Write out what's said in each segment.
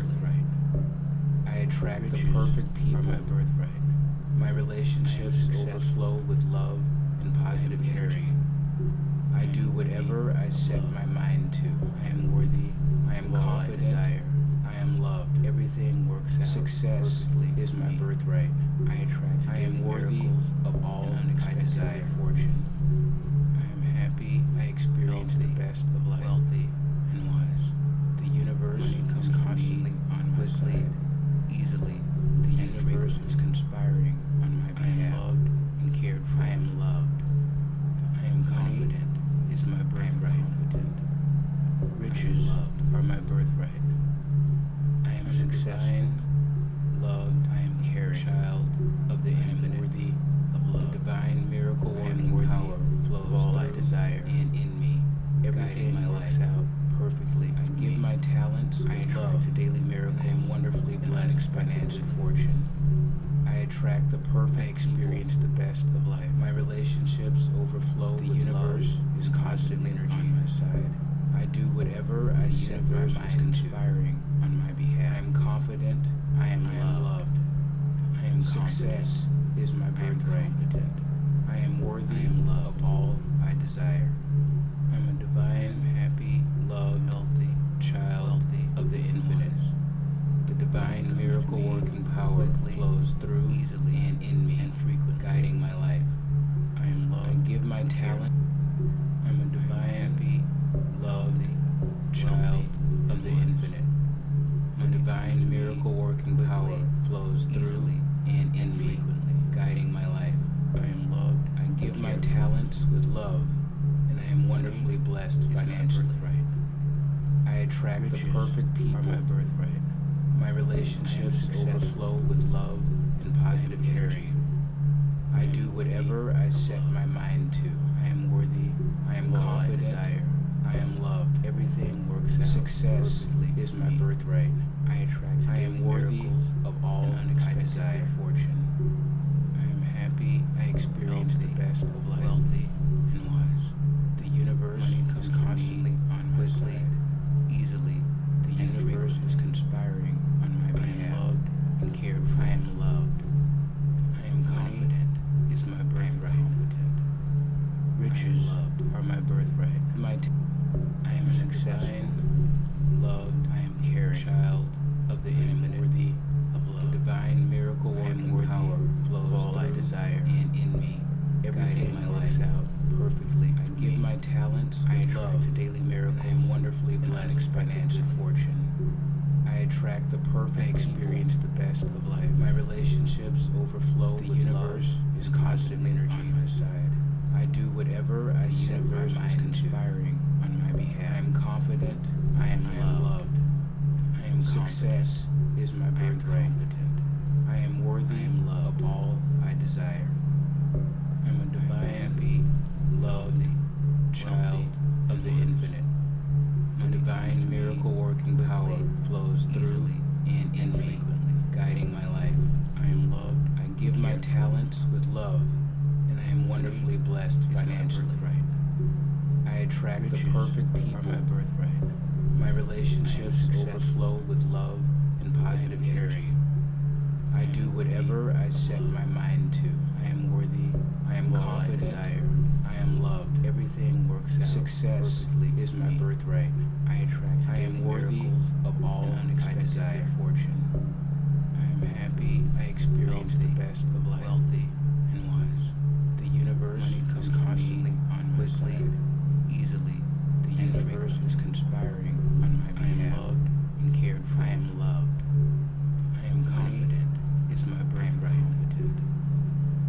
financially. I attract the perfect people. my birthright. My relationships overflow with love and positive energy. I do whatever I set my mind to. I am worthy. I am confident. I, I am loved. Everything works out. Success is my birthright. I attract. I am worthy of all I desire. Fortune. I am happy. I experience the best of life. Wealthy and wise. The universe is on my. Easily. The universe is conspiring on my behalf. I am loved and cared for. I am loved. I am confident. It's my birthright. Competent. Riches are my birthright. I am successful. Blessed financial fortune. I attract the perfect experience, the best of life. My relationships overflow. The universe is constant energy on my side. I do whatever I set my mind conspiring on my behalf. I am confident. I am, loved. I am success is my birthright. Miracle working power flows through and in me, guiding my life. I am loved. I give my talents with love, and I am wonderfully blessed financially. I attract the perfect people. Are my birthright. My relationships overflow with love and positive energy. I do whatever I set my mind to. I am worthy. I am confident. I am loved. Everything works out. Success is my birthright. I attract. I am worthy of all I desire. Fortune. I am happy. I experience the best of life. Wealthy and wise. The universe is constantly on side. Easily. The universe is conspiring on my behalf. I am loved and cared for. I am loved. I am confident. It's my birthright. Competent. Riches are my birthright. My t- I am successful. Loved. I. Child of the infinite. Worthy of love. The divine miracle working power flows all I desire and in me. Everything my life out perfectly. I give my talents I love to daily miracles. I am wonderfully blessed financial fortune. I attract the perfect experience, the best of life. My relationships overflow. The universe is constant energy on my side. I do whatever I set my mind conspiring on my behalf. I am confident. I am, I am loved. I am success is my birthright. I am worthy I am loved of all I desire. I am a divine, happy, loved child of the infinite. My divine miracle working power flows through and in me, guiding my life. I am loved. I give my talents with love, and I am wonderfully blessed financially. I attract the perfect people. my birthright. My relationships overflow with love and positive energy. I do whatever I set my mind to. I am worthy. I am confident. I am loved. Everything works out. Success is my birthright. I attract. I am worthy of all I desire. Fortune. I am happy. I experience the best of life. Wealthy and wise. The universe is constantly on my side. Easily. The universe is conspiring on my behalf. I am loved and cared for. I am loved. I am confident. It's my birthright. Competent.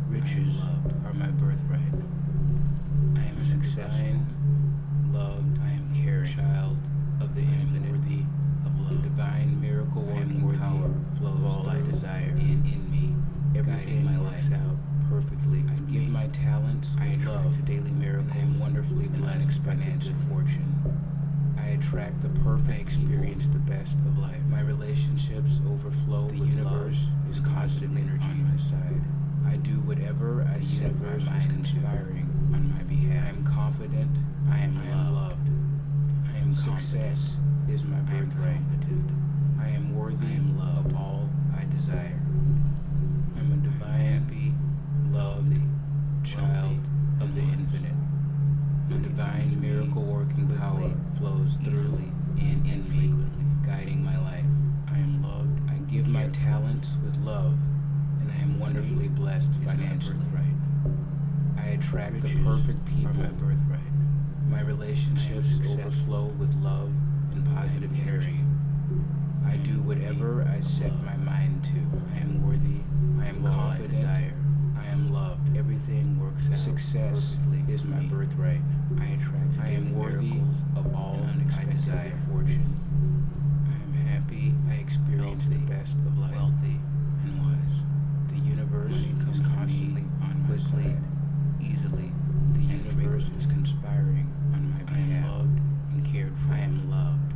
Riches are my birthright. I am successful. Loved. I am caring. Child of the infinite. Worthy of love. The divine miracle working power flows all I desire and in me. Everything in my life out perfectly. I give my talents I love to daily miracles. I am wonderfully blessed financial fortune. I attract the perfect experience, the best of life. My relationships overflow. The universe is constant energy on my side. I do whatever I set my mind conspiring on my behalf. I am confident. I am, I am loved. I am Success is my birthright. I am worthy I am love of all I desire. I'm a divine, happy, lovely child of the infinite. My divine miracle working power flows thoroughly and infrequently, guiding my life. I am loved. I give my talents with love, I am wonderfully blessed financially. I attract the perfect people. My birthright. My relationships overflow with love and positive energy. I do whatever I set my mind to. I am worthy. I am confident. I am loved. Everything works out. Success is my birthright. I attract. I am worthy of all I desire. Fortune. I am happy. I experience the best of life. Wealthy and wise. Universe is constantly on my side. Easily. The universe is conspiring on my behalf. I am loved and cared for. I am loved.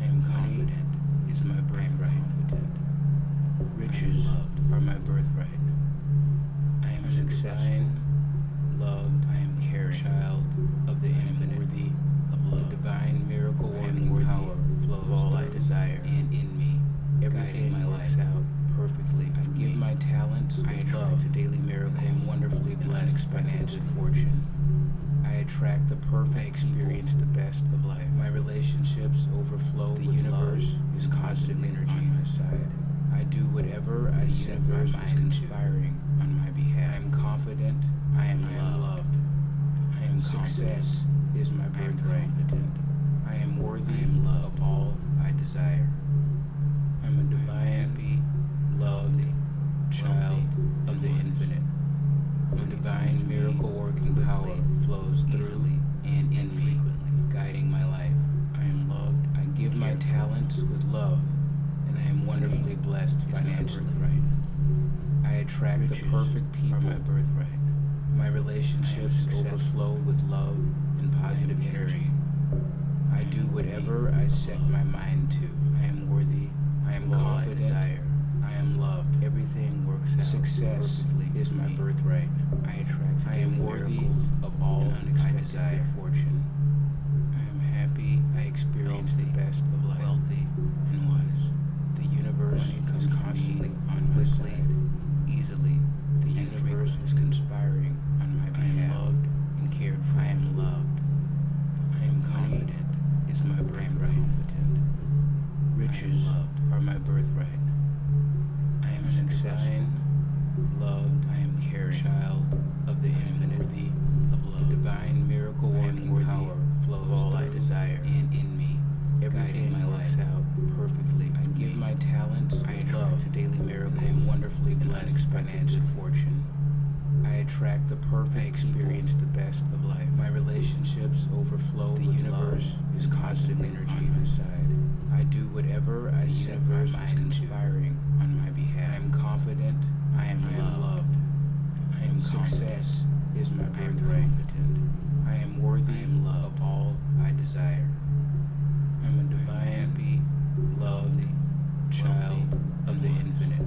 I am confident. It's my birthright. Confident. Riches are my birthright. I am successful, loved, I am caring, child of the infinite, worthy of love. The divine miracle working power flows all I desire and in me. Everything my life out perfectly. I give my talents I love to daily miracles. I am wonderfully blessed financial fortune. I attract the perfect. I experience the best of life. My relationships overflow. The universe is constant energy on my side. I do whatever I set my mind conspiring to. on my behalf. I am confident. I am, I am loved. I am success confident. is my birthright. I am worthy I am loved. of all I desire. Flows thoroughly and infrequently, guiding my life. I am loved. I give my talents with love, and I am wonderfully blessed financially. I attract the perfect people. my birthright. My relationships overflow with love and positive energy. I do whatever I set my mind to. I am worthy. I am confident. I am loved. Everything works out. Success is my birthright. I attract. I am worthy of all Fortune. I am happy. I experience the best of life. Wealthy and wise. The universe is constantly on my side. Miracle working power flows all I desire and in me. Everything my life out perfectly. I give my talents I love to daily miracles. I am wonderfully blessed financial fortune. I attract the perfect. I experience the best of life. My relationships overflow. The universe love. is constant energy on my side. I do whatever I set my mind conspiring to. on my behalf. I am confident. I am, I am loved. I am success is my birthright. I am I am loved of all I desire. I am a divine, be lovely child of the infinite.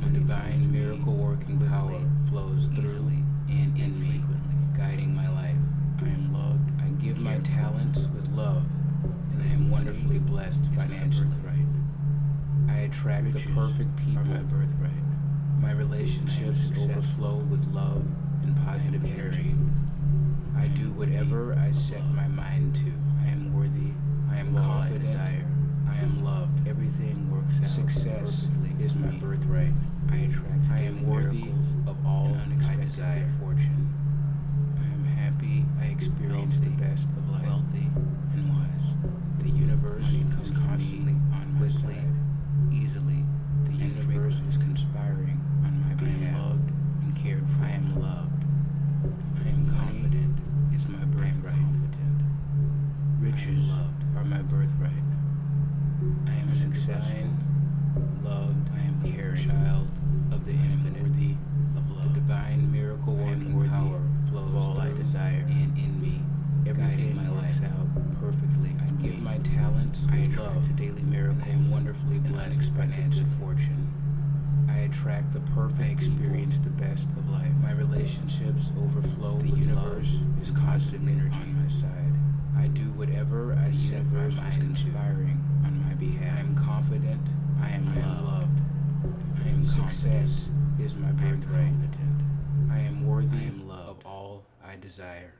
My divine miracle working power flows thoroughly and infrequently, guiding my life. I am loved. I give my talents with love and I am wonderfully blessed financially. I attract the perfect people. my birthright. My relationships overflow with love and positive energy. I do whatever I set my mind to. I am worthy. I am confident. I am loved. Everything works out. Success is my birthright. I attract. I am worthy of all I desire. Fortune. I am happy. I experience the best of life. Am loved. I am caring. Child of the infinite, worthy of love. The divine miracle working power flows all I desire and in me. Everything my life out perfectly. I give my talents I love to daily miracles. I am wonderfully blessed by financial fortune. I attract the perfect. I experience the best of life. My relationships overflow. The universe love. is constant energy on my side. I do whatever others was conspiring is my birthright. I am worthy I am of all I desire.